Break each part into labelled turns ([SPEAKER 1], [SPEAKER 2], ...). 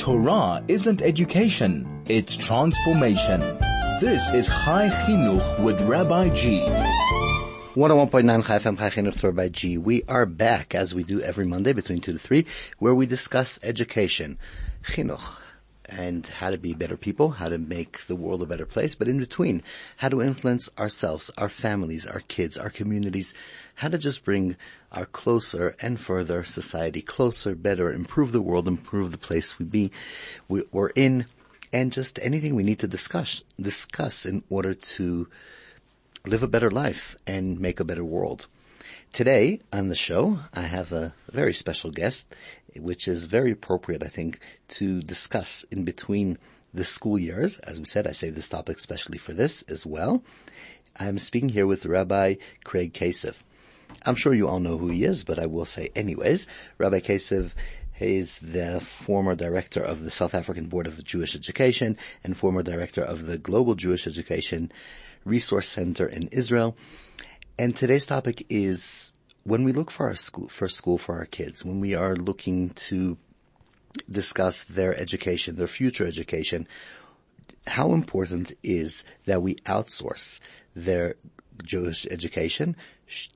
[SPEAKER 1] Torah isn't education, it's transformation. This is Chai Chinuch with Rabbi G.
[SPEAKER 2] 101.9 Chai FM Chai Chinuch Rabbi G. We are back as we do every Monday between 2 to 3 where we discuss education, chinuch, and how to be better people, how to make the world a better place, but in between, how to influence ourselves, our families, our kids, our communities, how to just bring our closer and further society closer, better, improve the world, improve the place we be, we, we're in, and just anything we need to discuss, discuss in order to live a better life and make a better world. Today on the show, I have a very special guest, which is very appropriate, I think, to discuss in between the school years. As we said, I saved this topic especially for this as well. I'm speaking here with Rabbi Craig Kacev. I'm sure you all know who he is, but I will say anyways. Rabbi Kacev is the former director of the South African Board of Jewish Education and former director of the Global Jewish Education Resource Center in Israel. And today's topic is when we look for our school, for school for our kids, when we are looking to discuss their education, their future education, how important is that we outsource their Jewish education?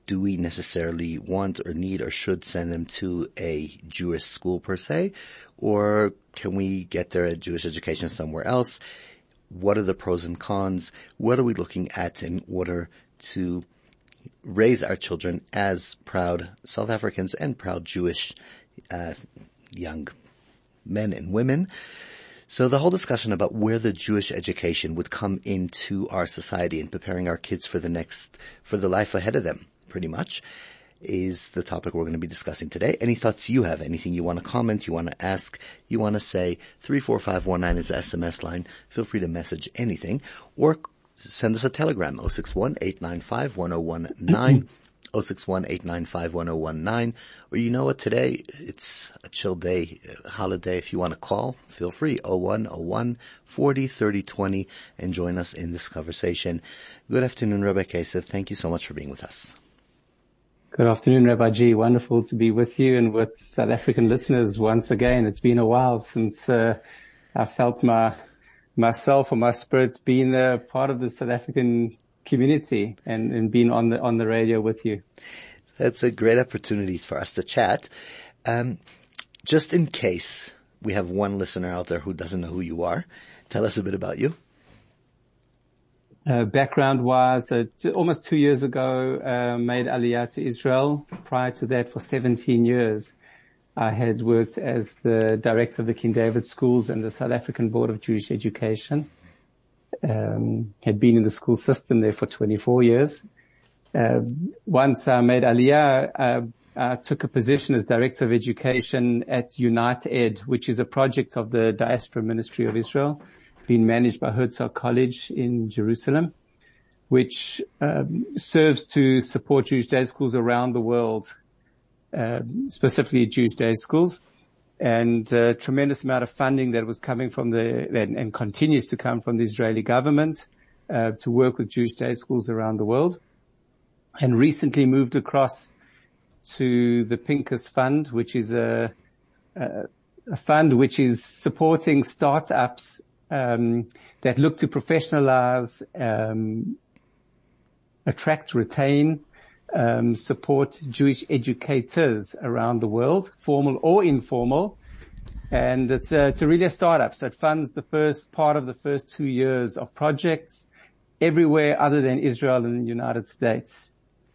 [SPEAKER 2] Do we necessarily want or need or should send them to a Jewish school per se? Or can we get their Jewish education somewhere else? What are the pros and cons? What are we looking at in order to raise our children as proud South Africans and proud Jewish uh, young men and women? So the whole discussion about where the Jewish education would come into our society and preparing our kids for the next, for the life ahead of them, pretty much, is the topic we're going to be discussing today. Any thoughts you have, anything you want to comment, you want to ask, you want to say, 34519 is the SMS line. Feel free to message anything or send us a telegram, 061 895 1019. 061-895-1019. Or you know what, today it's a chill day, holiday. If you want to call, feel free, 0101 40 30 20 and join us in this conversation. Good afternoon, Rabbi Kacev. Thank you so much for being with us.
[SPEAKER 3] Good afternoon, Rabbi G. Wonderful to be with you and with South African listeners once again. It's been a while since uh, I felt my myself or my spirit being a part of the South African community and, and being on the on the radio with you.
[SPEAKER 2] That's a great opportunity for us to chat. Um, just in case we have one listener out there who doesn't know who you are, tell us a bit about you.
[SPEAKER 3] Uh, background wise, uh, t- almost two years ago, uh, made Aliyah to Israel. Prior to that, for 17 years, I had worked as the director of the King David Schools and the South African Board of Jewish Education um, had been in the school system there for 24 years. Uh, once I made Aliyah, uh, I took a position as Director of Education at Unite Ed, which is a project of the Diaspora Ministry of Israel, being managed by Herzog College in Jerusalem, which um, serves to support Jewish day schools around the world, specifically Jewish day schools. And a tremendous amount of funding that was coming from the and, continues to come from the Israeli government uh, to work with Jewish day schools around the world, and recently moved across to the Pincus Fund, which is a fund which is supporting startups um, that look to professionalize, um, attract, retain, um, support Jewish educators around the world, formal or informal. And it's, uh, it's a really a startup. So it funds the first part of the first two years of projects everywhere other than Israel and the United States.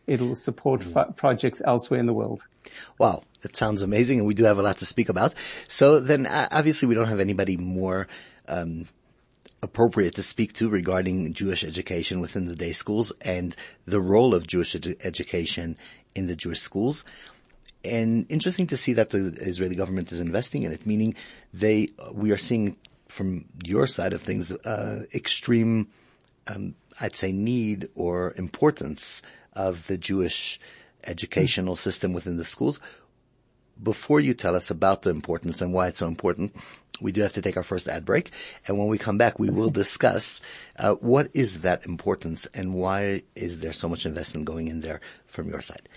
[SPEAKER 3] It'll support mm-hmm. projects elsewhere in the world.
[SPEAKER 2] Wow. That sounds amazing. And we do have a lot to speak about. So then uh, obviously we don't have anybody more, um, appropriate to speak to regarding Jewish education within the day schools and the role of Jewish edu- education in the Jewish schools. And interesting to see that the Israeli government is investing in it, meaning they, we are seeing from your side of things, uh, extreme, um, I'd say need or importance of the Jewish educational system within the schools. Before you tell us about the importance and why it's so important, we do have to take our first ad break. And when we come back, we will discuss uh, what is that importance and why is there so much investment going in there from your side.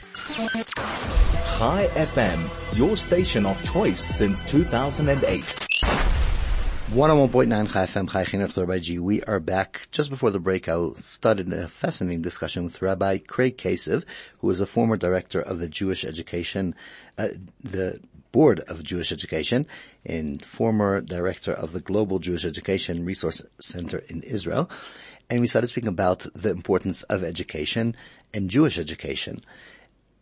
[SPEAKER 1] Chai FM, your station of choice since 2008.
[SPEAKER 2] 101.9 Chai FM Chai Chinuch by G. We are back. Just before the break, I started a fascinating discussion with Rabbi Craig Kacev, who is a former director of the Jewish Education, uh, the Board of Jewish Education and former director of the Global Jewish Education Resource Center in Israel. And we started speaking about the importance of education and Jewish education.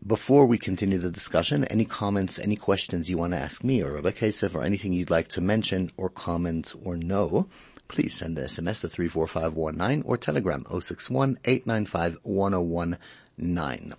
[SPEAKER 2] Before we continue the discussion, any comments, any questions you want to ask me or Rabbi Kacev or anything you'd like to mention or comment or know, please send the SMS to 34519 or telegram 061 895 1019.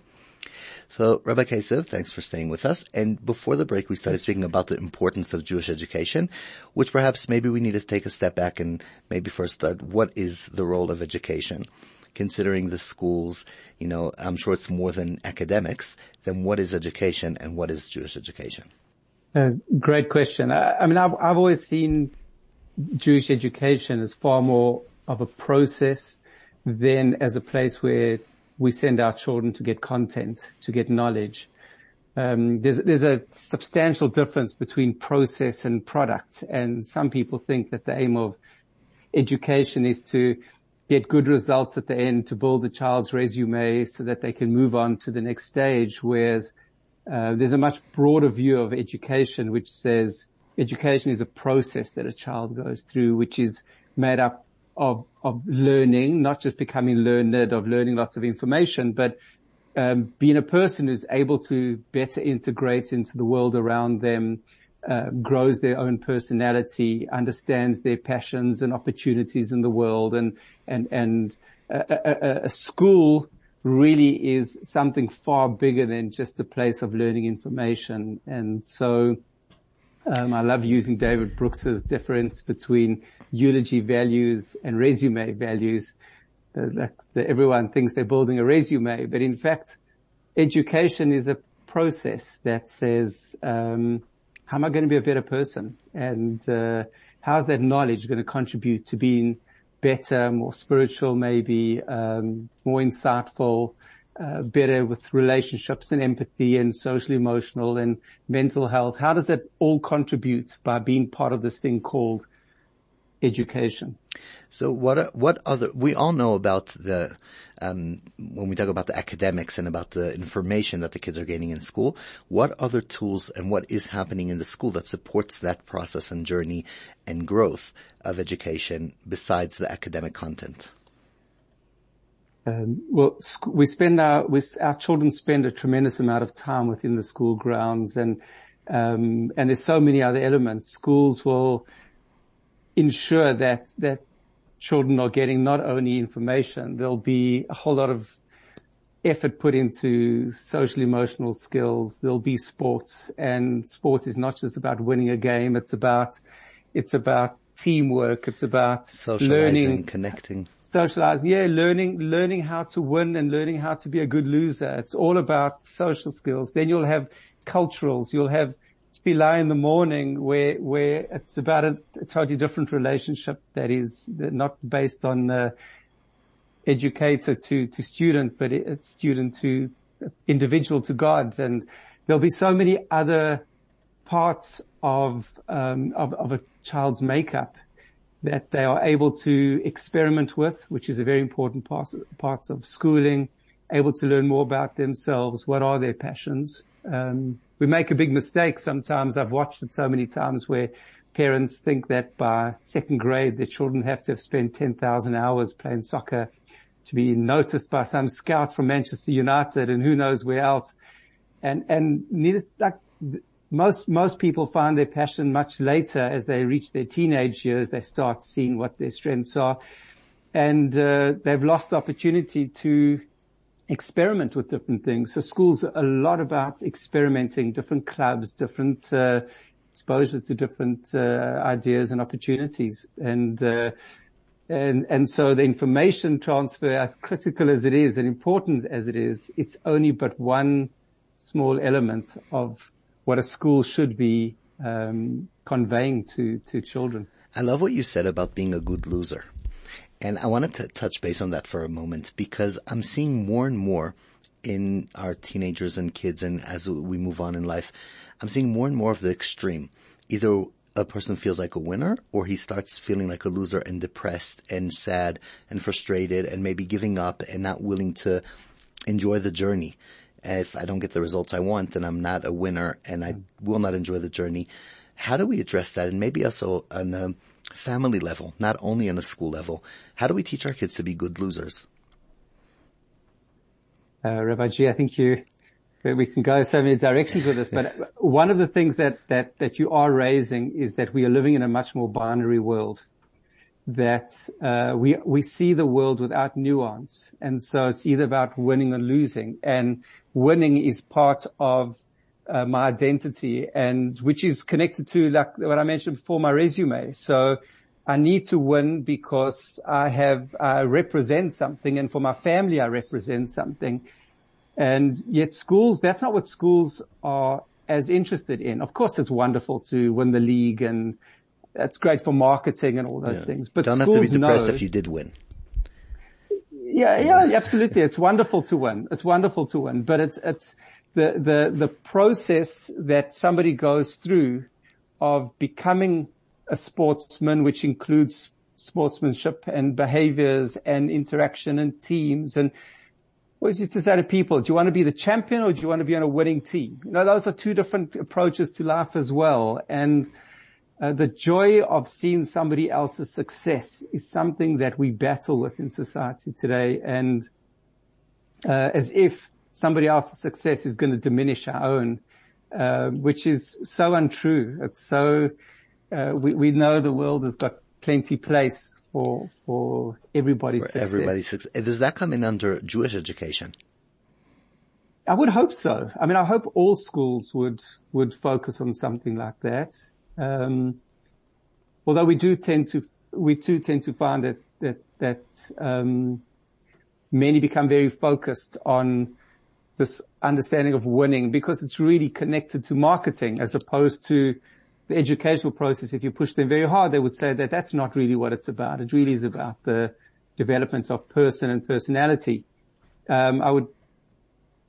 [SPEAKER 2] So, Rabbi Kacev, thanks for staying with us. And before the break, we started speaking about the importance of Jewish education, which perhaps maybe we need to take a step back and maybe first start, what is the role of education? Considering the schools, you know, I'm sure it's more than academics, then what is education and what is Jewish education?
[SPEAKER 3] Uh, great question. I, I mean, I've, I've always seen Jewish education as far more of a process than as a place where we send our children to get content, to get knowledge. Um, there's, there's a substantial difference between process and product. And some people think that the aim of education is to get good results at the end to build the child's resume so that they can move on to the next stage. Whereas uh, there's a much broader view of education, which says education is a process that a child goes through, which is made up of of learning, not just becoming learned, of learning lots of information, but um, being a person who's able to better integrate into the world around them, grows their own personality, understands their passions and opportunities in the world, and and and a, school really is something far bigger than just a place of learning information. And so, um, I love using David Brooks's difference between eulogy values and resume values. Uh, everyone thinks they're building a resume, but in fact, education is a process that says. Um, how am I going to be a better person? And uh, how's that knowledge going to contribute to being better, more spiritual, maybe um, more insightful, uh, better with relationships and empathy and social, emotional and mental health? How does that all contribute by being part of this thing called education?
[SPEAKER 2] So what what other we all know about the um, when we talk about the academics and about the information that the kids are gaining in school, what other tools and what is happening in the school that supports that process and journey and growth of education besides the academic content?
[SPEAKER 3] Um, well, we spend our we, our children spend a tremendous amount of time within the school grounds, and um, and there's so many other elements. Schools will ensure that that children are getting not only information, there'll be a whole lot of effort put into social emotional skills. There'll be sports and sport is not just about winning a game. It's about, it's about teamwork. It's about learning,
[SPEAKER 2] connecting,
[SPEAKER 3] socializing. Yeah. Learning, learning how to win and learning how to be a good loser. It's all about social skills. Then you'll have culturals. You'll have Tefillah in the morning where, where it's about a, a totally different relationship that is not based on uh, educator to, to student, but it's student to individual to God. And there'll be so many other parts of, um, of, of a child's makeup that they are able to experiment with, which is a very important part, parts of schooling, able to learn more about themselves. What are their passions? Um, we make a big mistake sometimes. I've watched it so many times where parents think that by second grade their children have to have spent 10,000 hours playing soccer to be noticed by some scout from Manchester United and who knows where else. And, and like most, most people find their passion much later as they reach their teenage years. They start seeing what their strengths are and, uh, they've lost the opportunity to experiment with different things. So school's a lot about experimenting, different clubs, different uh, exposure to different uh, ideas and opportunities, and uh, and and so the information transfer, as critical as it is and important as it is, it's only but one small element of what a school should be um, conveying to to children.
[SPEAKER 2] I love what you said about being a good loser. And I wanted to touch base on that for a moment because I'm seeing more and more in our teenagers and kids and as we move on in life, I'm seeing more and more of the extreme. Either a person feels like a winner or he starts feeling like a loser and depressed and sad and frustrated and maybe giving up and not willing to enjoy the journey. If I don't get the results I want, then I'm not a winner and I will not enjoy the journey. How do we address that? And maybe also on family level, not only on the school level. How do we teach our kids to be good losers?
[SPEAKER 3] Uh, Rabbi G, I think you we can go so many directions with this, but one of the things that, that, that you are raising is that we are living in a much more binary world. That, uh, we, we see the world without nuance. And so it's either about winning or losing. And winning is part of uh, my identity and which is connected to like what I mentioned before, my resume. So I need to win because I have, I represent something and for my family I represent something. And yet schools, that's not what schools are as interested in. Of course, it's wonderful to win the league and that's great for marketing and all those yeah. things. But
[SPEAKER 2] don't
[SPEAKER 3] schools
[SPEAKER 2] have to be depressed
[SPEAKER 3] know,
[SPEAKER 2] if you did win.
[SPEAKER 3] Yeah, yeah, absolutely. It's wonderful to win. It's wonderful to win, but it's, it's the, the, the process that somebody goes through of becoming a sportsman, which includes sportsmanship and behaviors and interaction and teams and always used to say to people, do you want to be the champion or do you want to be on a winning team? You know, those are two different approaches to life as well. And uh, the joy of seeing somebody else's success is something that we battle with in society today. And uh, as if somebody else's success is going to diminish our own, uh, which is so untrue. It's so, uh, we, we know the world has got plenty place for for everybody's for success. Everybody's success.
[SPEAKER 2] Does that come in under Jewish education?
[SPEAKER 3] I would hope so. I mean, I hope all schools would would focus on something like that. Um, although we do tend to we do tend to find that that that um, many become very focused on this understanding of winning because it's really connected to marketing as opposed to the educational process, if you push them very hard, they would say that that's not really what it's about. It really is about the development of person and personality. Um, I would,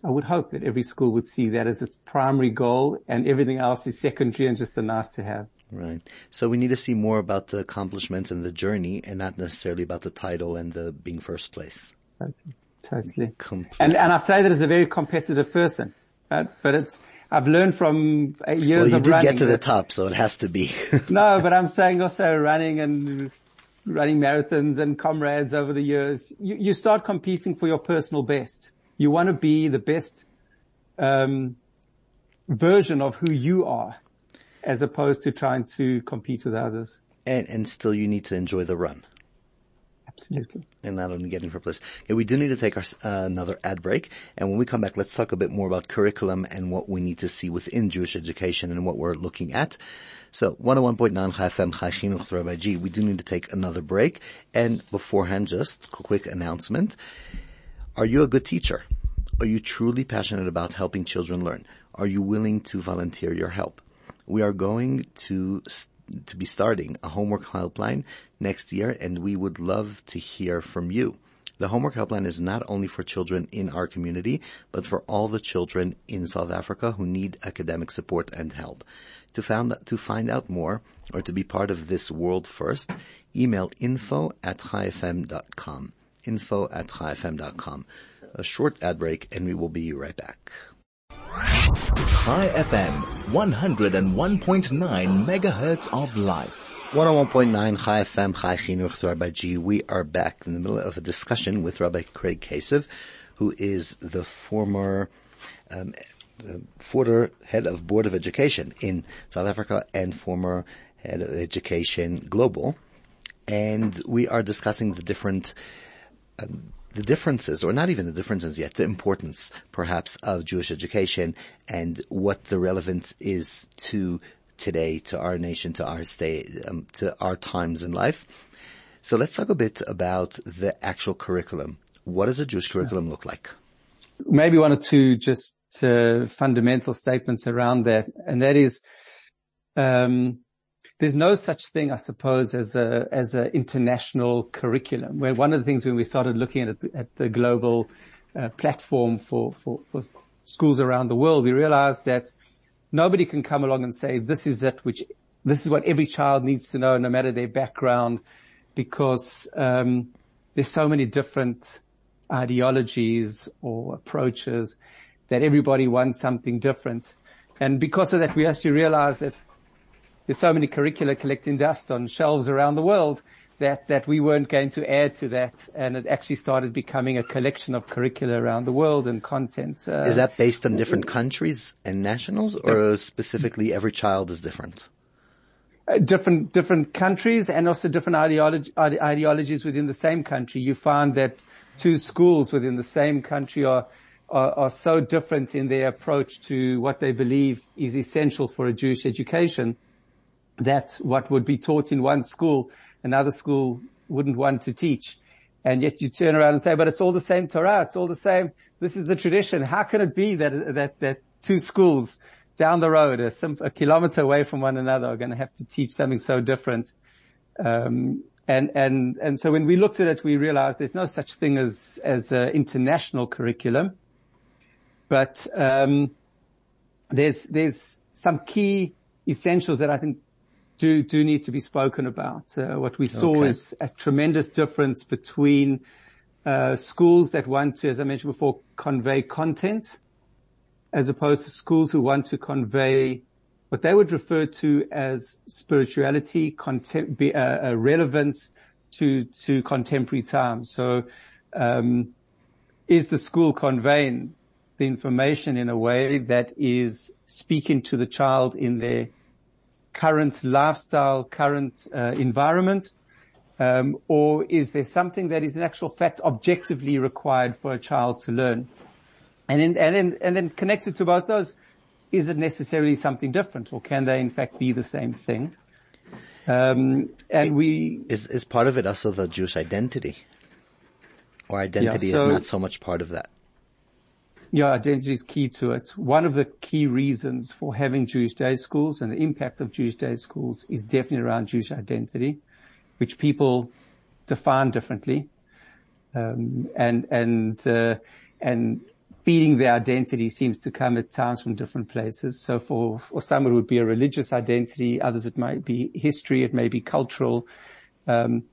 [SPEAKER 3] I would hope that every school would see that as its primary goal and everything else is secondary and just a nice to have.
[SPEAKER 2] Right. So we need to see more about the accomplishments and the journey and not necessarily about the title and the being first place.
[SPEAKER 3] Totally. Totally. And, and I say that as a very competitive person, right? but it's, I've learned from years
[SPEAKER 2] well, you
[SPEAKER 3] of
[SPEAKER 2] did
[SPEAKER 3] running.
[SPEAKER 2] get to the top, so it has to be.
[SPEAKER 3] no, but I'm saying also running and running marathons and comrades over the years. You, you start competing for your personal best. You want to be the best um, version of who you are, as opposed to trying to compete with others.
[SPEAKER 2] And and still, you need to enjoy the run.
[SPEAKER 3] Absolutely.
[SPEAKER 2] And not only getting for place. Okay, we do need to take our, uh, another ad break. And when we come back, let's talk a bit more about curriculum and what we need to see within Jewish education and what we're looking at. So 101.9 FM Chai Chinuch Rabbi G. We do need to take another break. And beforehand, just a quick announcement. Are you a good teacher? Are you truly passionate about helping children learn? Are you willing to volunteer your help? We are going to st- to be starting a homework helpline next year and we would love to hear from you. The homework helpline is not only for children in our community, but for all the children in South Africa who need academic support and help. To, found, to find out more or to be part of this world first, email info at chaifm.com. Info at chaifm.com. A short ad break and we will be right back.
[SPEAKER 1] Chai FM, 101.9 megahertz of life.
[SPEAKER 2] 101.9 Chai FM, Chai Chinuch Rabbi G. We are back in the middle of a discussion with Rabbi Craig Kacev, who is the former um, former head of Board of Education in South Africa and former head of education global. And we are discussing the different um, the differences, or not even the differences yet, the importance perhaps of Jewish education and what the relevance is to today, to our nation, to our state, um, to our times in life. So let's talk a bit about the actual curriculum. What does a Jewish curriculum look like?
[SPEAKER 3] Maybe one or two just uh, fundamental statements around that, and that is, um, there's no such thing, I suppose, as a as an international curriculum. Where one of the things when we started looking at at the global uh, platform for, for for schools around the world, we realized that nobody can come along and say this is it, which this is what every child needs to know, no matter their background, because um, there's so many different ideologies or approaches that everybody wants something different. And because of that, we actually realize that there's so many curricula collecting dust on shelves around the world that, that we weren't going to add to that. And it actually started becoming a collection of curricula around the world and content.
[SPEAKER 2] Uh, is that based on different countries and nationals or specifically every child is different?
[SPEAKER 3] Uh, different, different countries and also different ideologies within the same country. You find that two schools within the same country are, are, are so different in their approach to what they believe is essential for a Jewish education that what would be taught in one school, another school wouldn't want to teach. And yet you turn around and say, but it's all the same Torah. It's all the same. This is the tradition. How can it be that, that, that two schools down the road, a, a kilometer away from one another are going to have to teach something so different? Um, and, and, and so when we looked at it, we realized there's no such thing as, as an international curriculum, but, um, there's, there's some key essentials that I think do, do need to be spoken about. Uh, what we saw okay. is a tremendous difference between, uh, schools that want to, as I mentioned before, convey content as opposed to schools who want to convey what they would refer to as spirituality, contem- uh, uh, relevance to, to contemporary times. So, um, is the school conveying the information in a way that is speaking to the child in their current lifestyle, current uh, environment? Um, or is there something that is in actual fact objectively required for a child to learn? And then, and then, and then connected to both those, is it necessarily something different or can they in fact be the same thing? Um, and
[SPEAKER 2] it,
[SPEAKER 3] we...
[SPEAKER 2] Is, is part of it also the Jewish identity? Or identity is not so much part of that?
[SPEAKER 3] Yeah, identity is key to it. One of the key reasons for having Jewish day schools and the impact of Jewish day schools is definitely around Jewish identity, which people define differently. Um, and, and, uh, and feeding their identity seems to come at times from different places. So for, for some it would be a religious identity, others it might be history, it may be cultural. Um,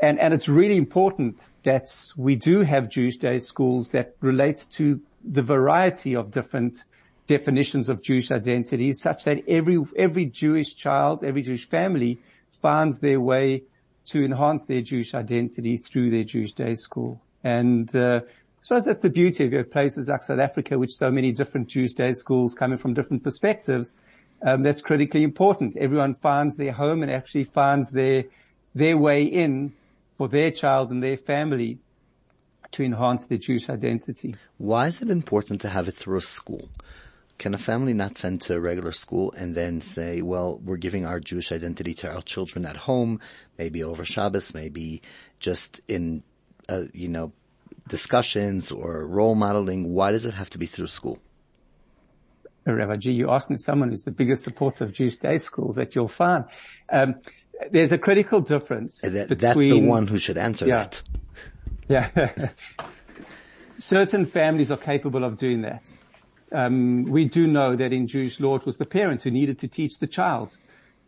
[SPEAKER 3] and, and it's really important that we do have Jewish day schools that relate to the variety of different definitions of Jewish identity such that every, every Jewish child, every Jewish family finds their way to enhance their Jewish identity through their Jewish day school. And, uh, I suppose that's the beauty of places like South Africa, which so many different Jewish day schools coming from different perspectives. Um, that's critically important. Everyone finds their home and actually finds their their way in for their child and their family to enhance their Jewish identity.
[SPEAKER 2] Why is it important to have it through a school? Can a family not send to a regular school and then say, well, we're giving our Jewish identity to our children at home, maybe over Shabbos, maybe just in, uh, you know, discussions or role modeling? Why does it have to be through school?
[SPEAKER 3] Rabbi G, you're asking someone who's the biggest supporter of Jewish day schools that you'll find. Um, there's a critical difference that, between...
[SPEAKER 2] That's the one who should answer
[SPEAKER 3] yeah,
[SPEAKER 2] that.
[SPEAKER 3] Yeah. Certain families are capable of doing that. Um, we do know that in Jewish law it was the parent who needed to teach the child.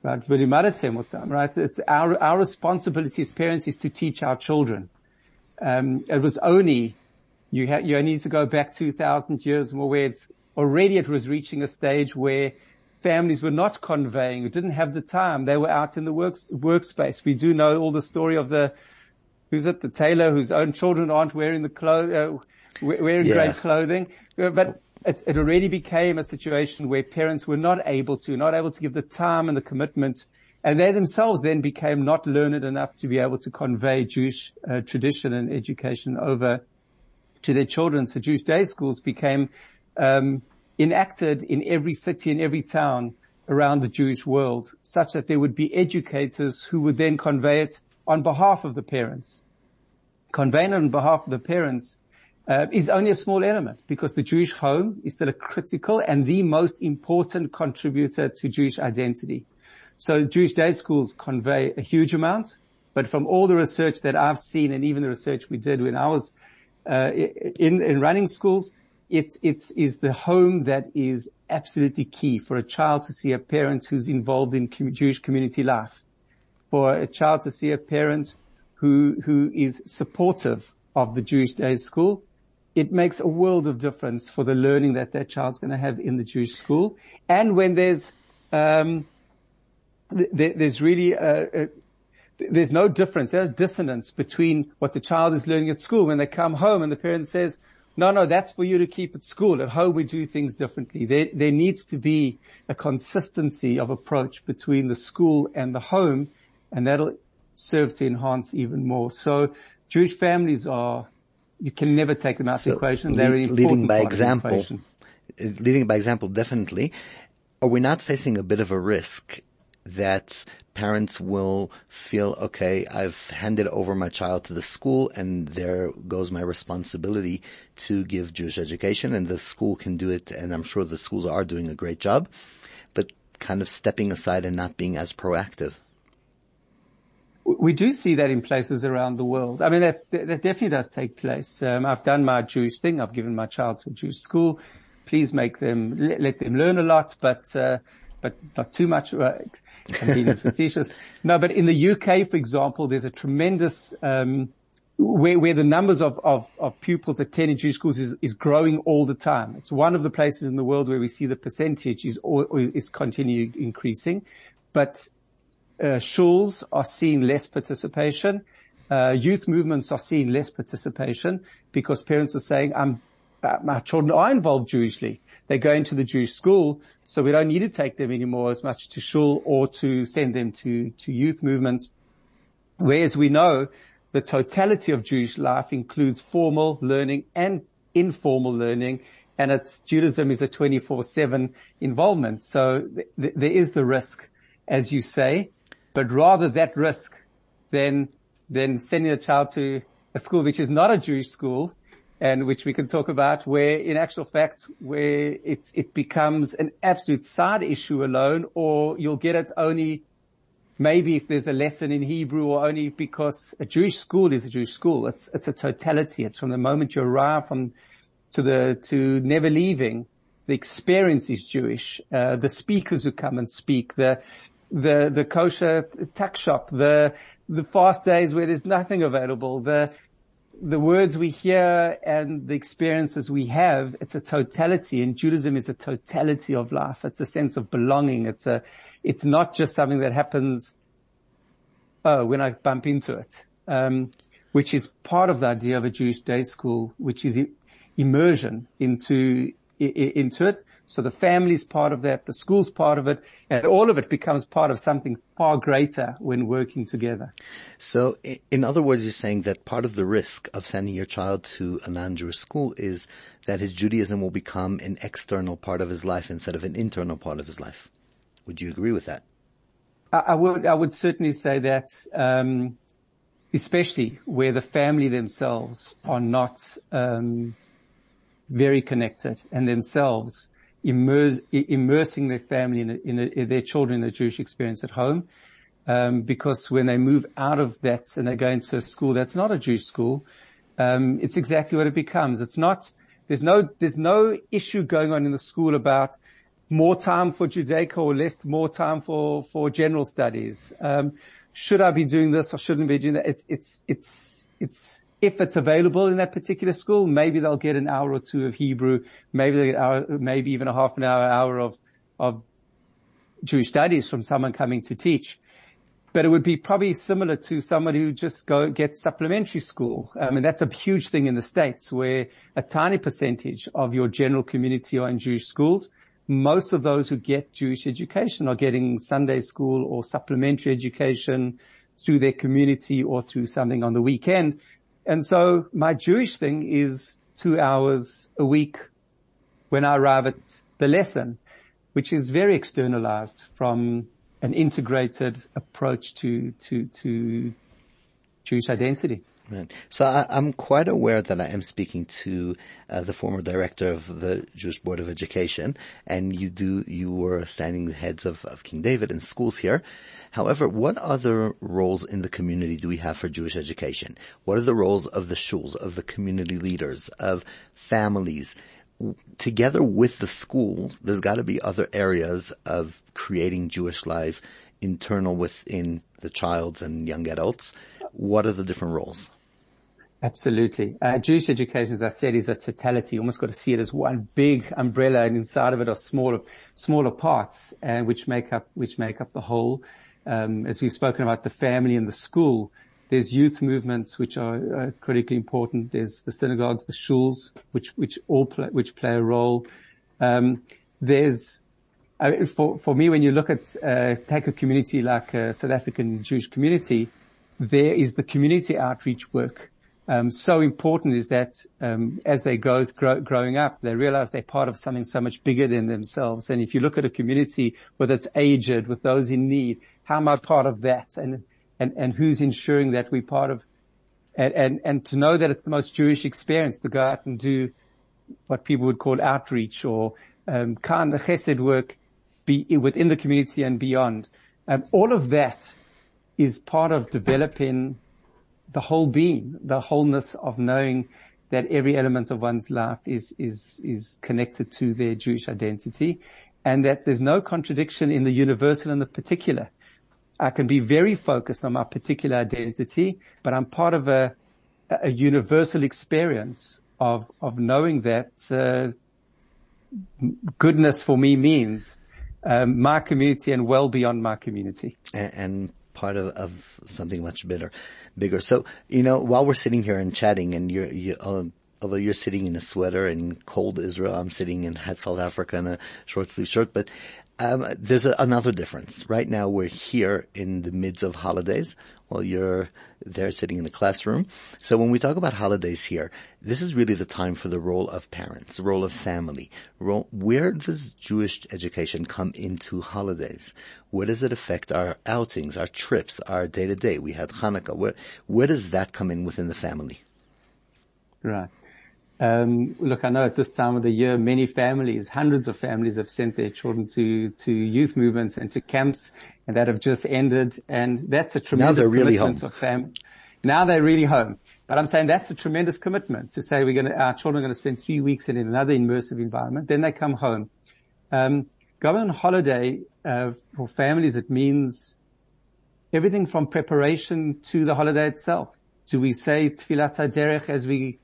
[SPEAKER 3] Right? Right? It's our, our responsibility as parents is to teach our children. Um, it was only, you had, you need to go back 2000 years more where it's already it was reaching a stage where families were not conveying, didn't have the time. They were out in the works, workspace. We do know all the story of the, who's at the tailor whose own children aren't wearing the clothes, uh, wearing yeah. great clothing. Uh, but it, it, already became a situation where parents were not able to, not able to give the time and the commitment and they themselves then became not learned enough to be able to convey Jewish uh, tradition and education over to their children. So Jewish day schools became um, enacted in every city and every town around the Jewish world, such that there would be educators who would then convey it on behalf of the parents. Conveying on behalf of the parents uh, is only a small element because the Jewish home is still a critical and the most important contributor to Jewish identity. So Jewish day schools convey a huge amount, but from all the research that I've seen and even the research we did when I was uh, in, in running schools, it, it is the home that is absolutely key for a child to see a parent who's involved in Jewish community life, for a child to see a parent who, who is supportive of the Jewish day school. It makes a world of difference for the learning that that child's going to have in the Jewish school. And when there's, um, th- there's really a, a there's no difference. There's dissonance between what the child is learning at school when they come home and the parent says, no, no, that's for you to keep at school. At home we do things differently. There, there needs to be a consistency of approach between the school and the home and that'll serve to enhance even more. So Jewish families are, you can never take them out so of the equation. They're le- leading by example.
[SPEAKER 2] Uh, leading by example, definitely. Are we not facing a bit of a risk that parents will feel, okay, I've handed over my child to the school and there goes my responsibility to give Jewish education and the school can do it and I'm sure the schools are doing a great job, but kind of stepping aside and not being as proactive.
[SPEAKER 3] We do see that in places around the world. I mean, that, that definitely does take place. Um, I've done my Jewish thing. I've given my child to a Jewish school. Please make them, let, let them learn a lot, but, uh, but not too much. Uh, facetious. No, but in the UK, for example, there's a tremendous, um, where, where the numbers of, of, of pupils attending Jewish schools is, is growing all the time. It's one of the places in the world where we see the percentage is, is continuing increasing, but, uh, shuls are seeing less participation. Uh, youth movements are seeing less participation because parents are saying, I'm, uh, my children are involved Jewishly. They go into the Jewish school, so we don't need to take them anymore as much to shul or to send them to, to youth movements. Whereas we know the totality of Jewish life includes formal learning and informal learning, and it's Judaism is a 24-7 involvement. So th- th- there is the risk, as you say, but rather that risk than, than sending a child to a school which is not a Jewish school and which we can talk about where in actual fact where it's, it becomes an absolute side issue alone or you'll get it only maybe if there's a lesson in Hebrew or only because a Jewish school is a Jewish school. It's, it's a totality. It's from the moment you arrive from to the, to never leaving. The experience is Jewish. Uh, the speakers who come and speak, the, the, the kosher tuck shop, the, the fast days where there's nothing available, the, the words we hear and the experiences we have, it's a totality and Judaism is a totality of life. It's a sense of belonging. It's a, it's not just something that happens, oh, when I bump into it, um, which is part of the idea of a Jewish day school, which is immersion into, into it. So the family's part of that, the school's part of it, and all of it becomes part of something far greater when working together.
[SPEAKER 2] So in other words, you're saying that part of the risk of sending your child to a non-Jewish school is that his Judaism will become an external part of his life instead of an internal part of his life. Would you agree with that?
[SPEAKER 3] I, would, I would certainly say that, um, especially where the family themselves are not, um, very connected and themselves immerse, immersing their family in, a, in a, their children in a Jewish experience at home. Um, because when they move out of that and they go into a school that's not a Jewish school, um, it's exactly what it becomes. It's not, there's no, there's no issue going on in the school about more time for Judaica or less, more time for, for general studies. Um, should I be doing this or shouldn't I be doing that? It's, it's, it's, it's, if it's available in that particular school, maybe they'll get an hour or two of Hebrew, maybe they get hour, maybe even a half an hour, hour of, of Jewish studies from someone coming to teach. But it would be probably similar to somebody who just go get supplementary school. I mean, that's a huge thing in the States where a tiny percentage of your general community are in Jewish schools. Most of those who get Jewish education are getting Sunday school or supplementary education through their community or through something on the weekend. And so my Jewish thing is two hours a week when I arrive at the lesson, which is very externalized from an integrated approach to, to, to Jewish identity.
[SPEAKER 2] Right. So I, am quite aware that I am speaking to uh, the former director of the Jewish Board of Education, and you do you were standing heads of, of King David and schools here. However, what other roles in the community do we have for Jewish education? What are the roles of the shuls, of the community leaders, of families? together with the schools, there's got to be other areas of creating Jewish life internal within the child and young adults. What are the different roles?
[SPEAKER 3] Absolutely. Uh, Jewish education, as I said, is a totality. You almost got to see it as one big umbrella and inside of it are smaller, smaller parts, uh, which make up, which make up the whole. Um, as we've spoken about the family and the school, there's youth movements which are uh, critically important. There's the synagogues, the shuls, which, which all play, which play a role. Um, there's, uh, for, for me, when you look at, uh, take a community like a South African Jewish community, there is the community outreach work so important is that um, as they go grow, growing up, they realize they're part of something so much bigger than themselves. And if you look at a community, whether it's aged, with those in need, how am I part of that? And who's ensuring that we're part of? To know that it's the most Jewish experience to go out and do what people would call outreach or um, kind of chesed work, be within the community and beyond. Um, all of that is part of developing the whole being, the wholeness of knowing that every element of one's life is, is, is connected to their Jewish identity and that there's no contradiction in the universal and the particular. I can be very focused on my particular identity, but I'm part of a, a universal experience of, of knowing that, uh, goodness for me means um, my community and well beyond my community.
[SPEAKER 2] And, and part of, of something much bigger, bigger. So, you know, while we're sitting here and chatting and you're, you, uh, although you're sitting in a sweater in cold Israel, I'm sitting in hot South Africa in a short sleeve shirt, but um, there's a, another difference. Right now we're here in the midst of holidays while you're there sitting in the classroom. So when we talk about holidays here, this is really the time for the role of parents, role of family. Role, where does Jewish education come into holidays? Where does it affect our outings, our trips, our day to day? We had Hanukkah. Where, where does that come in within the family?
[SPEAKER 3] Right. Um, look, I know at this time of the year, many families, hundreds of families have sent their children to, to youth movements and to camps and that have just ended. And that's a tremendous
[SPEAKER 2] now they're really
[SPEAKER 3] commitment
[SPEAKER 2] home.
[SPEAKER 3] of fam- Now they're really home. But I'm saying that's a tremendous commitment to say we're going to, our children are going to spend three weeks in another immersive environment. Then they come home. Um, going on holiday, uh, for families, it means everything from preparation to the holiday itself. Do we say Tfilat HaDerech as we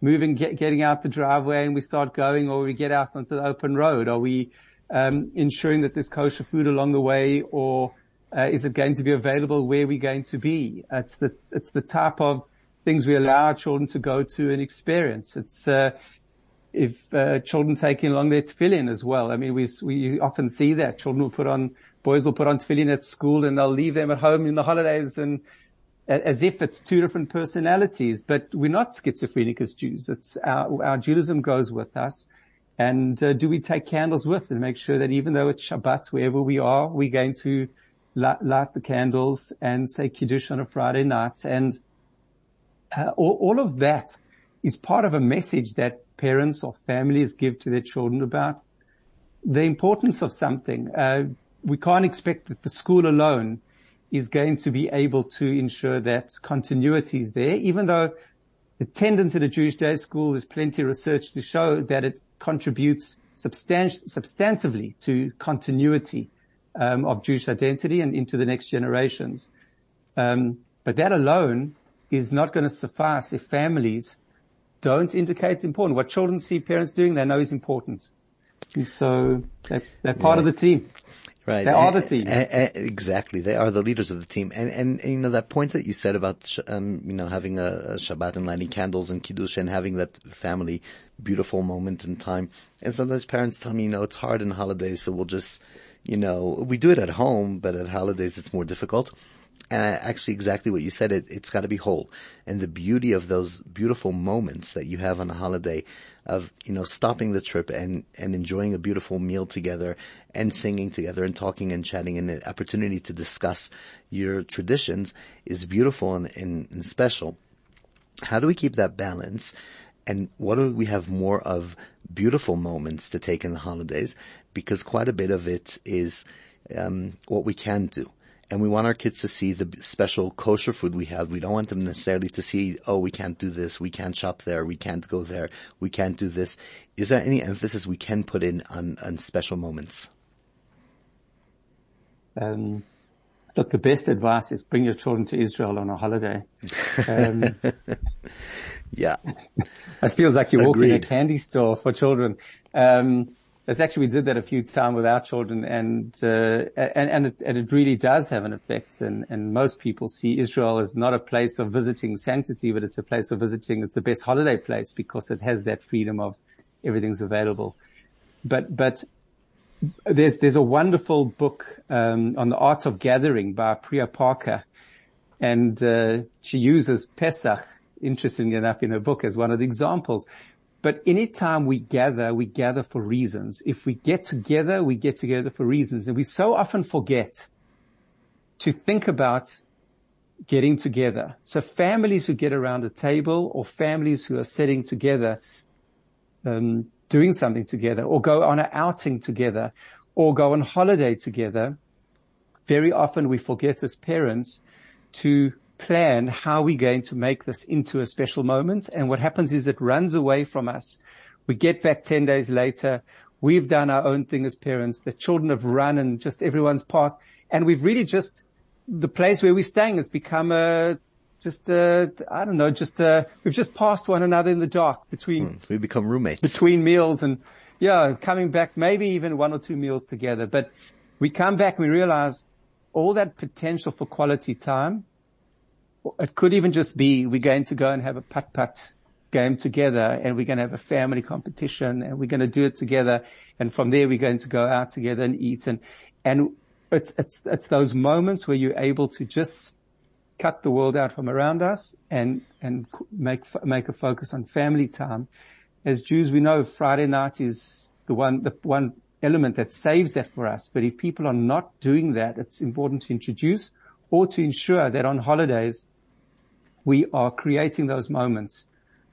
[SPEAKER 3] moving, get, getting out the driveway and we start going or we get out onto the open road? Are we, um, ensuring that there's kosher food along the way or, uh, is it going to be available where we're going to be? It's the, it's the type of things we allow our children to go to and experience. It's, uh, if uh, children taking along their tefillin as well. I mean, we we often see that children will put on boys will put on tefillin at school and they'll leave them at home in the holidays and as if it's two different personalities, but we're not schizophrenic as Jews. It's our, our Judaism goes with us. And uh, do we take candles with and make sure that even though it's Shabbat, wherever we are, we're going to light, light the candles and say Kiddush on a Friday night. And uh, all, all of that is part of a message that parents or families give to their children about the importance of something. Uh, we can't expect that the school alone is going to be able to ensure that continuity is there, even though the attendance at a Jewish day school, there's plenty of research to show that it contributes substant- substantively to continuity um, of Jewish identity and into the next generations. Um, but that alone is not going to suffice if families don't indicate it's important. What children see parents doing, they know is important. And so they're, they're part of the team.
[SPEAKER 2] Right.
[SPEAKER 3] They are the team.
[SPEAKER 2] exactly. They are the leaders of the team. And, and, and you know, that point that you said about, um, you know, having a, a, Shabbat and lighting candles and Kiddush and having that family beautiful moment in time. And sometimes parents tell me, you know, it's hard in holidays, so we'll just, you know, we do it at home, but at holidays it's more difficult. And actually exactly what you said, it, it's gotta be whole. And the beauty of those beautiful moments that you have on a holiday of, you know, stopping the trip and, and enjoying a beautiful meal together and singing together and talking and chatting and the opportunity to discuss your traditions is beautiful and, and, and special. How do we keep that balance? And what do we have more of beautiful moments to take in the holidays? Because quite a bit of it is um, what we can do and we want our kids to see the special kosher food we have. We don't want them necessarily to see, oh, we can't do this, we can't shop there, we can't go there, we can't do this. Is there any emphasis we can put in on, on special moments?
[SPEAKER 3] Um, look, the best advice is bring your children to Israel on a holiday. Um,
[SPEAKER 2] yeah.
[SPEAKER 3] It feels like you're Agreed. walking a candy store for children. Um, it's actually, we did that a few times with our children and, uh, and, and it, and it really does have an effect. And, and most people see Israel as not a place of visiting sanctity, but it's a place of visiting. It's the best holiday place because it has that freedom of everything's available. But, but there's, there's a wonderful book, um, on the arts of gathering by Priya Parker. And, uh, she uses Pesach, interestingly enough, in her book as one of the examples. But anytime we gather, we gather for reasons. If we get together, we get together for reasons. And we so often forget to think about getting together. So families who get around a table or families who are sitting together, um, doing something together or go on an outing together or go on holiday together, very often we forget as parents to plan how we're going to make this into a special moment. And what happens is it runs away from us. We get back 10 days later. We've done our own thing as parents. The children have run and just everyone's passed. And we've really just, the place where we're staying has become a, just a, I don't know, just a, we've just passed one another in the dark between, hmm,
[SPEAKER 2] we become roommates
[SPEAKER 3] between meals and yeah, coming back, maybe even one or two meals together. But we come back and we realize all that potential for quality time it could even just be we're going to go and have a putt putt game together and we're going to have a family competition and we're going to do it together. And from there, we're going to go out together and eat. And, and it's, it's, it's those moments where you're able to just cut the world out from around us and, and make, make a focus on family time. As Jews, we know Friday night is the one, the one element that saves that for us. But if people are not doing that, it's important to introduce or to ensure that on holidays we are creating those moments.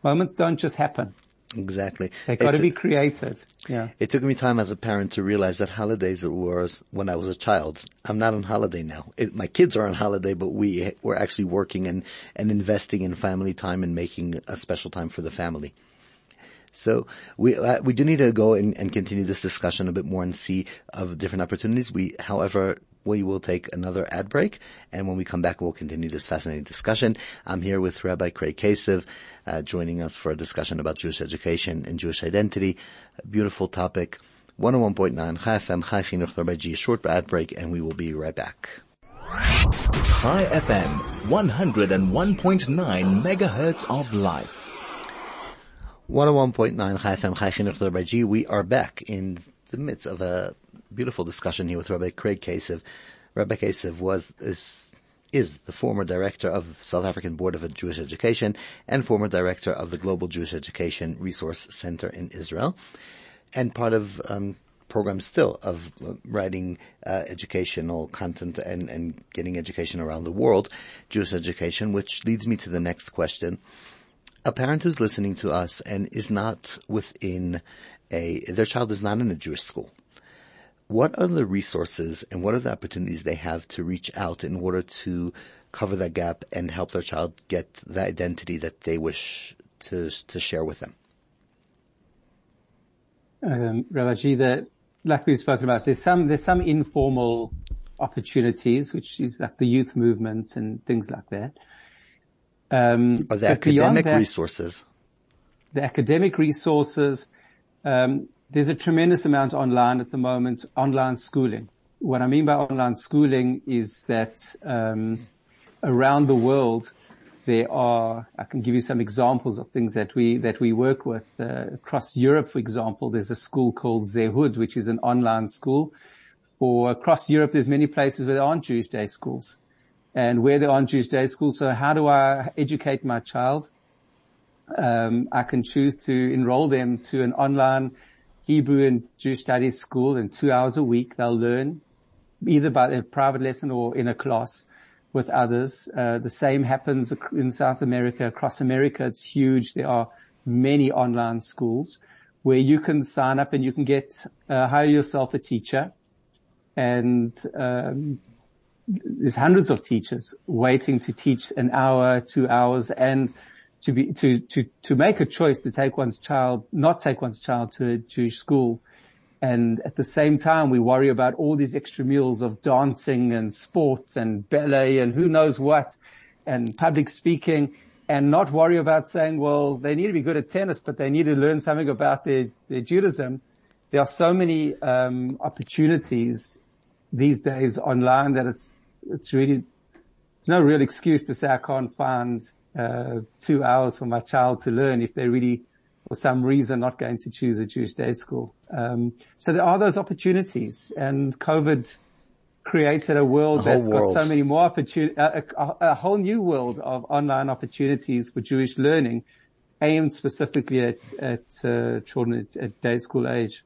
[SPEAKER 3] Moments don't just happen.
[SPEAKER 2] Exactly.
[SPEAKER 3] They've got to be created. Yeah.
[SPEAKER 2] It took me time as a parent to realize that holidays were when I was a child. I'm not on holiday now. It, my kids are on holiday, but we we're actually working and, and investing in family time and making a special time for the family. So we uh, we do need to go and, and, continue this discussion a bit more and see of different opportunities. We, however, we will take another ad break, and when we come back, we'll continue this fascinating discussion. I'm here with Rabbi Craig Kacev, uh, joining us for a discussion about Jewish education and Jewish identity. A beautiful topic. 101.9 Chai FM, Chai Chinuch Rabbi G. Short ad break, and we will be right back.
[SPEAKER 1] Chai FM, 101.9 megahertz of life.
[SPEAKER 2] 101.9 Chai FM, Chai Chinuch Rabbi G. We are back in the midst of a beautiful discussion here with Rabbi Craig Kacev. Rabbi Kacev was, is, is the former director of South African Board of Jewish Education and former director of the Global Jewish Education Resource Center in Israel and part of, um, programs still of uh, writing uh, educational content and, and getting education around the world, Jewish education, which leads me to the next question. A parent who's listening to us and is not within a, their child is not in a Jewish school what are the resources and what are the opportunities they have to reach out in order to cover that gap and help their child get the identity that they wish to to share with them?
[SPEAKER 3] Um, Rabbi G, that like we've spoken about, there's some there's some informal opportunities, which is like the youth movements and things like that.
[SPEAKER 2] Um, are the academic that, resources?
[SPEAKER 3] The academic resources. Um, there's a tremendous amount online at the moment, online schooling. What I mean by online schooling is that um, around the world there are. I can give you some examples of things that we that we work with uh, across Europe. For example, there's a school called Zehud, which is an online school. For across Europe, there's many places where there aren't Jewish day schools, and where there aren't Jewish day schools. So how do I educate my child? Um, I can choose to enroll them to an online Hebrew and Jewish studies school and two hours a week they'll learn either by a private lesson or in a class with others. Uh, the same happens in South America. Across America, it's huge. There are many online schools where you can sign up and you can get uh, hire yourself a teacher and um, there's hundreds of teachers waiting to teach an hour, two hours and to be, to, to, to make a choice to take one's child, not take one's child to a Jewish school. And at the same time, we worry about all these extramurals of dancing and sports and ballet and who knows what and public speaking and not worry about saying, well, they need to be good at tennis, but they need to learn something about their, their Judaism. There are so many, um, opportunities these days online that it's, it's really, it's no real excuse to say I can't find, uh, two hours for my child to learn if they're really, for some reason, not going to choose a Jewish day school. Um, so there are those opportunities and COVID created a world that's
[SPEAKER 2] world.
[SPEAKER 3] got so many more opportunities, a, a, a whole new world of online opportunities for Jewish learning aimed specifically at, at uh, children at, at day school age.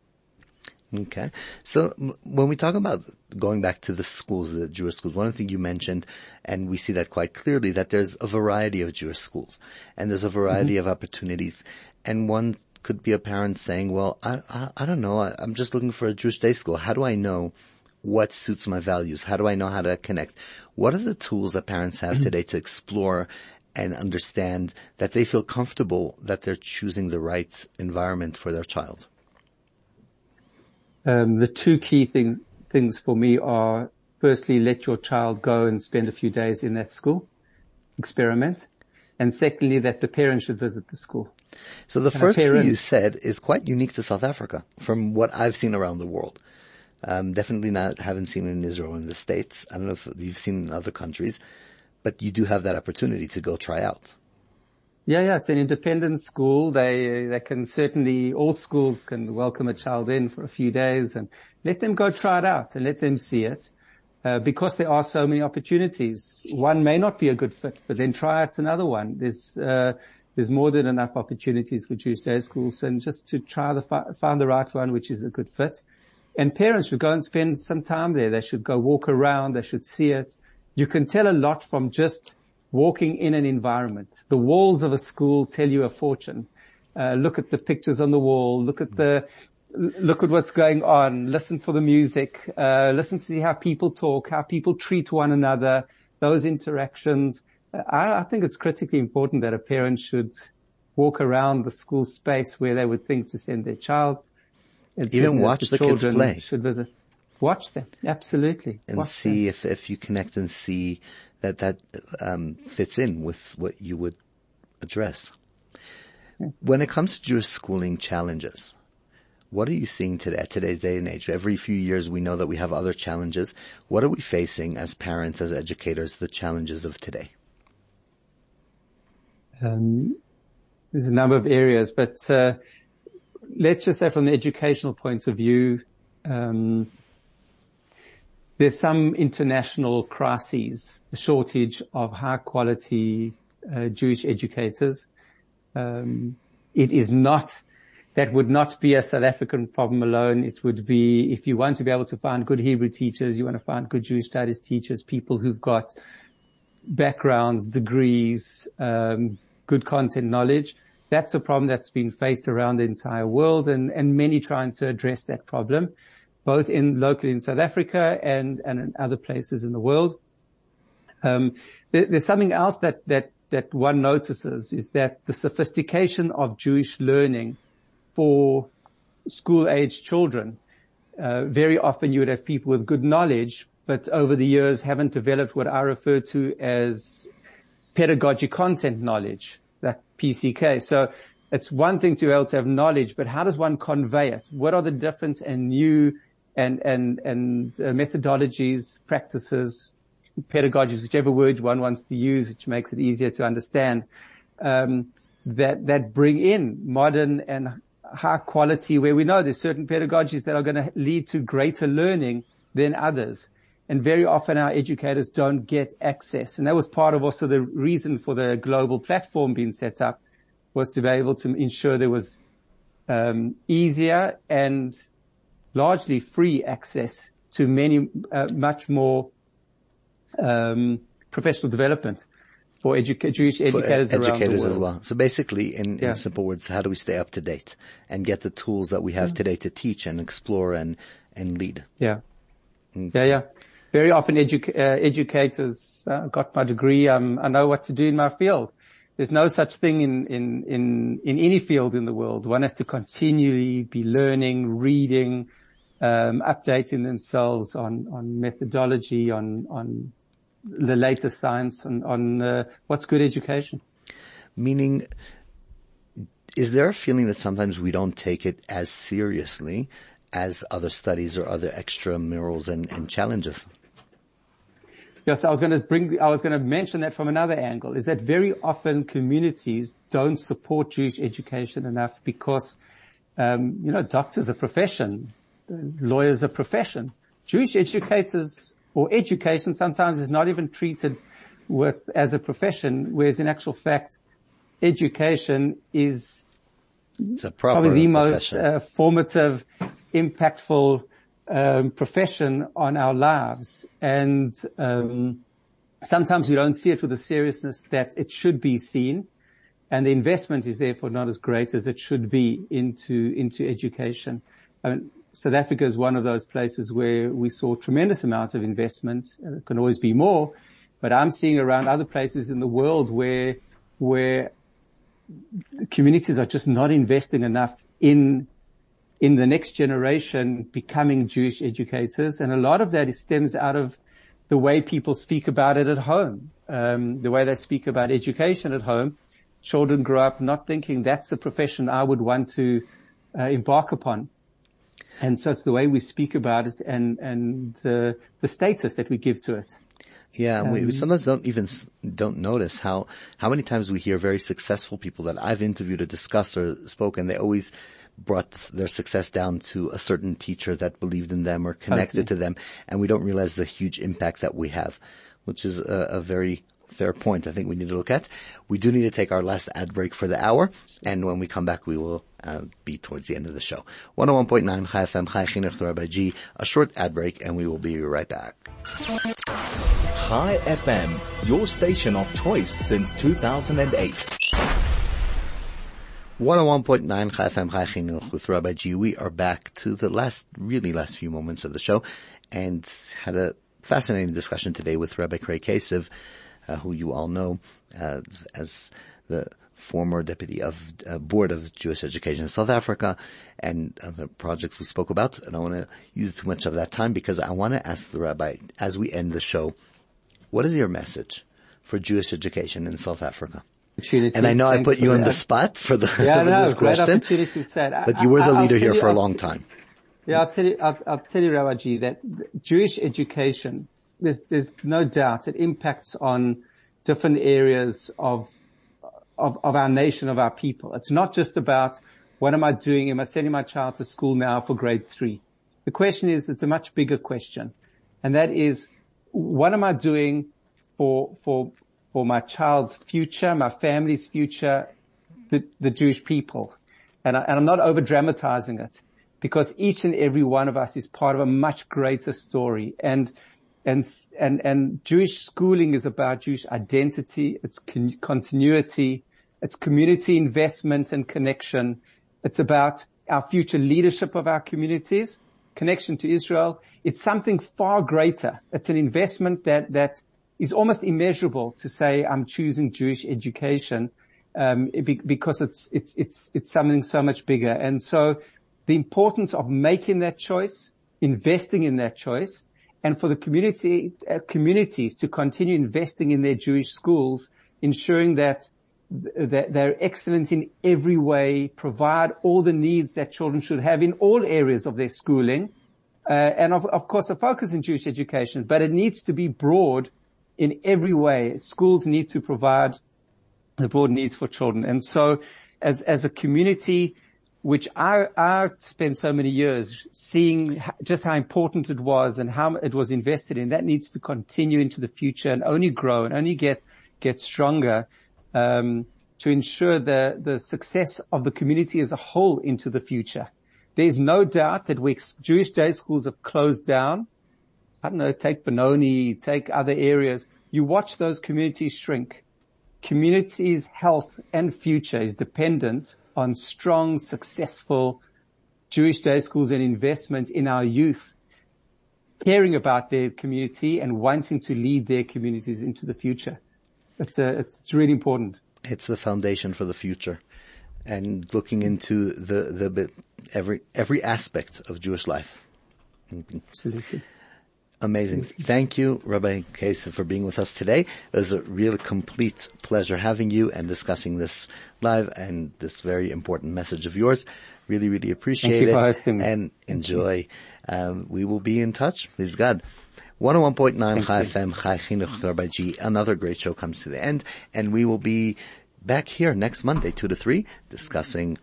[SPEAKER 2] Okay. So when we talk about going back to the schools, the Jewish schools, one of the things you mentioned, and we see that quite clearly, that there's a variety of Jewish schools and there's a variety mm-hmm. of opportunities. And one could be a parent saying, well, I, I, I don't know. I, I'm just looking for a Jewish day school. How do I know what suits my values? How do I know how to connect? What are the tools that parents have mm-hmm. today to explore and understand that they feel comfortable that they're choosing the right environment for their child?
[SPEAKER 3] Um, the two key things, things for me are firstly, let your child go and spend a few days in that school, experiment. And secondly, that the parent should visit the school.
[SPEAKER 2] So the
[SPEAKER 3] And
[SPEAKER 2] first thing you said is quite unique to South Africa from what I've seen around the world. Um, definitely not, haven't seen it in Israel and the States. I don't know if you've seen in other countries, but you do have that opportunity to go try out.
[SPEAKER 3] Yeah, yeah, it's an independent school. They, they can certainly, all schools can welcome a child in for a few days and let them go try it out and let them see it. Uh, because there are so many opportunities. One may not be a good fit, but then try out another one. There's, uh, there's more than enough opportunities for Jewish day schools and just to try the, find the right one, which is a good fit. And parents should go and spend some time there. They should go walk around. They should see it. You can tell a lot from just walking in an environment. The walls of a school tell you a fortune. Uh, look at the pictures on the wall. Look at the, look at what's going on. Listen for the music. Uh, listen to see how people talk, how people treat one another, those interactions. Uh, I, I think it's critically important that a parent should walk around the school space where they would think to send their child. And
[SPEAKER 2] Even watch the kids
[SPEAKER 3] children
[SPEAKER 2] play.
[SPEAKER 3] Should visit. Watch them. Absolutely.
[SPEAKER 2] and
[SPEAKER 3] Watch them.
[SPEAKER 2] see if, if you connect and see that that um, fits in with what you would address. When it comes to Jewish schooling challenges, what are you seeing today, today's day and age? Every few years we know that we have other challenges. What are we facing as parents, as educators, the challenges of today?
[SPEAKER 3] Um, there's a number of areas, but uh, let's just say from the educational point of view, um, there's some international crises, the shortage of high quality uh, Jewish educators. Um, it is not, that would not be a South African problem alone. It would be, if you want to be able to find good Hebrew teachers, you want to find good Jewish studies teachers, people who've got backgrounds, degrees, um, good content knowledge. That's a problem that's been faced around the entire world and, and many trying to address that problem, both in locally in South Africa and, in other places in the world. Um, there, there's something else that, that, that one notices is that the sophistication of Jewish learning for school age children, uh, very often you would have people with good knowledge, but over the years haven't developed what I refer to as pedagogy content knowledge, that PCK. So it's one thing to be able to have knowledge, but how does one convey it? What are the different and new and, and, and uh, methodologies, practices, pedagogies, whichever word one wants to use, which makes it easier to understand, um, that, that bring in modern and high quality where we know there's certain pedagogies that are going to lead to greater learning than others. And very often our educators don't get access. And that was part of also the reason for the global platform being set up was to be able to ensure there was um, easier and largely free access to many, uh, much more um, professional development for educa- Jewish educators, around the
[SPEAKER 2] educators
[SPEAKER 3] world.
[SPEAKER 2] as well. So basically, in,
[SPEAKER 3] Yeah.
[SPEAKER 2] in simple words, how do we stay up to date and get the tools that we have today to teach and explore and, and lead?
[SPEAKER 3] Yeah.
[SPEAKER 2] Mm.
[SPEAKER 3] Yeah, yeah. very often edu- uh, educators uh, got my degree. Um, I know what to do in my field. There's no such thing in, in, in, in any field in the world. One has to continually be learning, reading, updating themselves on, on methodology, on, on the latest science, on uh, what's good education.
[SPEAKER 2] Meaning, is there a feeling that sometimes we don't take it as seriously as other studies or other extramurals and, and challenges?
[SPEAKER 3] Yes, I was going to bring, I was going to mention that from another angle, is that very often communities don't support Jewish education enough because, um, you know, doctors are profession, lawyers are profession. Jewish educators or education sometimes is not even treated with as a profession, whereas in actual fact, education is probably the most uh, formative, impactful um, profession on our lives, and um, sometimes we don't see it with the seriousness that it should be seen, and the investment is therefore not as great as it should be into into education. I mean, South Africa is one of those places where we saw tremendous amounts of investment. It can always be more, but I'm seeing around other places in the world where where communities are just not investing enough in in the next generation becoming Jewish educators. And a lot of that stems out of the way people speak about it at home, um, the way they speak about education at home. Children grow up not thinking that's the profession I would want to uh, embark upon. And so it's the way we speak about it and, and, uh, the status that we give to it.
[SPEAKER 2] Yeah, um, we sometimes don't even don't notice how how many times we hear very successful people that I've interviewed or discussed or spoken. They always brought their success down to a certain teacher that believed in them or connected to them, and we don't realize the huge impact that we have, which is a, a very fair point I think we need to look at. We do need to take our last ad break for the hour, and when we come back, we will uh, be towards the end of the show. 101.9 Chai FM, Chai Chinuch Rabbi G, a short ad break, and we will be right back.
[SPEAKER 1] Chai FM, your station of choice since 2008.
[SPEAKER 2] 101.9 Chai FM, Chai Chinuch with Rabbi G. We are back to the last, really last few moments of the show, and had a fascinating discussion today with Rabbi Craig Kacev, who you all know uh, as the former deputy of uh, board of Jewish education in South Africa and other projects we spoke about. And I don't want to use too much of that time because I want to ask the rabbi as we end the show, what is your message for Jewish education in South Africa? And I know I put you on the spot for the
[SPEAKER 3] yeah,
[SPEAKER 2] for
[SPEAKER 3] no,
[SPEAKER 2] this question, but you were the leader here for a long time.
[SPEAKER 3] Yeah, I'll tell you, I'll, I'll tell you, Rabbi G, that Jewish education, there's, there's no doubt it impacts on different areas of, of, of our nation, of our people. It's not just about what am I doing? Am I sending my child to school now for grade three? The question is, it's a much bigger question. And that is, what am I doing for, for, for my child's future, my family's future, the, the Jewish people? And, I, and I'm not over dramatizing it because each and every one of us is part of a much greater story. And, and, and, and Jewish schooling is about Jewish identity, its con- continuity, its community investment and connection. It's about our future leadership of our communities, connection to Israel. It's something far greater. It's an investment that, that is almost immeasurable to say I'm choosing Jewish education, um, because it's, it's, it's, it's something so much bigger. And so the importance of making that choice, investing in that choice, and for the community, uh, communities to continue investing in their Jewish schools, ensuring that, that they're excellent in every way, provide all the needs that children should have in all areas of their schooling, uh, and of, of course a focus in Jewish education, but it needs to be broad in every way. Schools need to provide the broad needs for children. And so as, as a community, which I, spent so many years seeing just how important it was and how it was invested in. That needs to continue into the future and only grow and only get, get stronger, um, to ensure the, the success of the community as a whole into the future. There's no doubt that we, Jewish day schools have closed down. I don't know, take Benoni, take other areas. You watch those communities shrink. Communities' health and future is dependent on strong, successful Jewish day schools and investment in our youth. caring about their community and wanting to lead their communities into the future. It's a, it's, it's really important.
[SPEAKER 2] It's the foundation for the future and looking into the, the bit, every, every aspect of Jewish life.
[SPEAKER 3] Absolutely.
[SPEAKER 2] Amazing. Thank you, Rabbi Kacev, for being with us today. It was a real complete pleasure having you and discussing this live and this very important message of yours. Really, really appreciate it.
[SPEAKER 3] Thank you
[SPEAKER 2] it.
[SPEAKER 3] for hosting me.
[SPEAKER 2] And enjoy. Um, we will be in touch. Please God. 101.9 Chai FM, Chai Chinuch Rabbi G. Another great show comes to the end and we will be back here next Monday, 2 to 3, discussing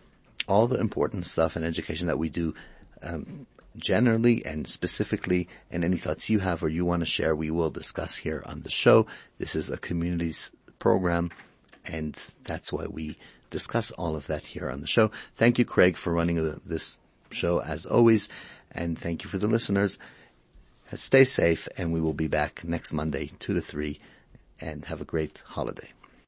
[SPEAKER 2] all the important stuff in education that we do, um, generally and specifically and any thoughts you have or you want to share, we will discuss here on the show. This is a communities program and that's why we discuss all of that here on the show. Thank you, Craig, for running this show as always. And thank you for the listeners. Stay safe and we will be back next Monday, 2 to 3 and have a great holiday.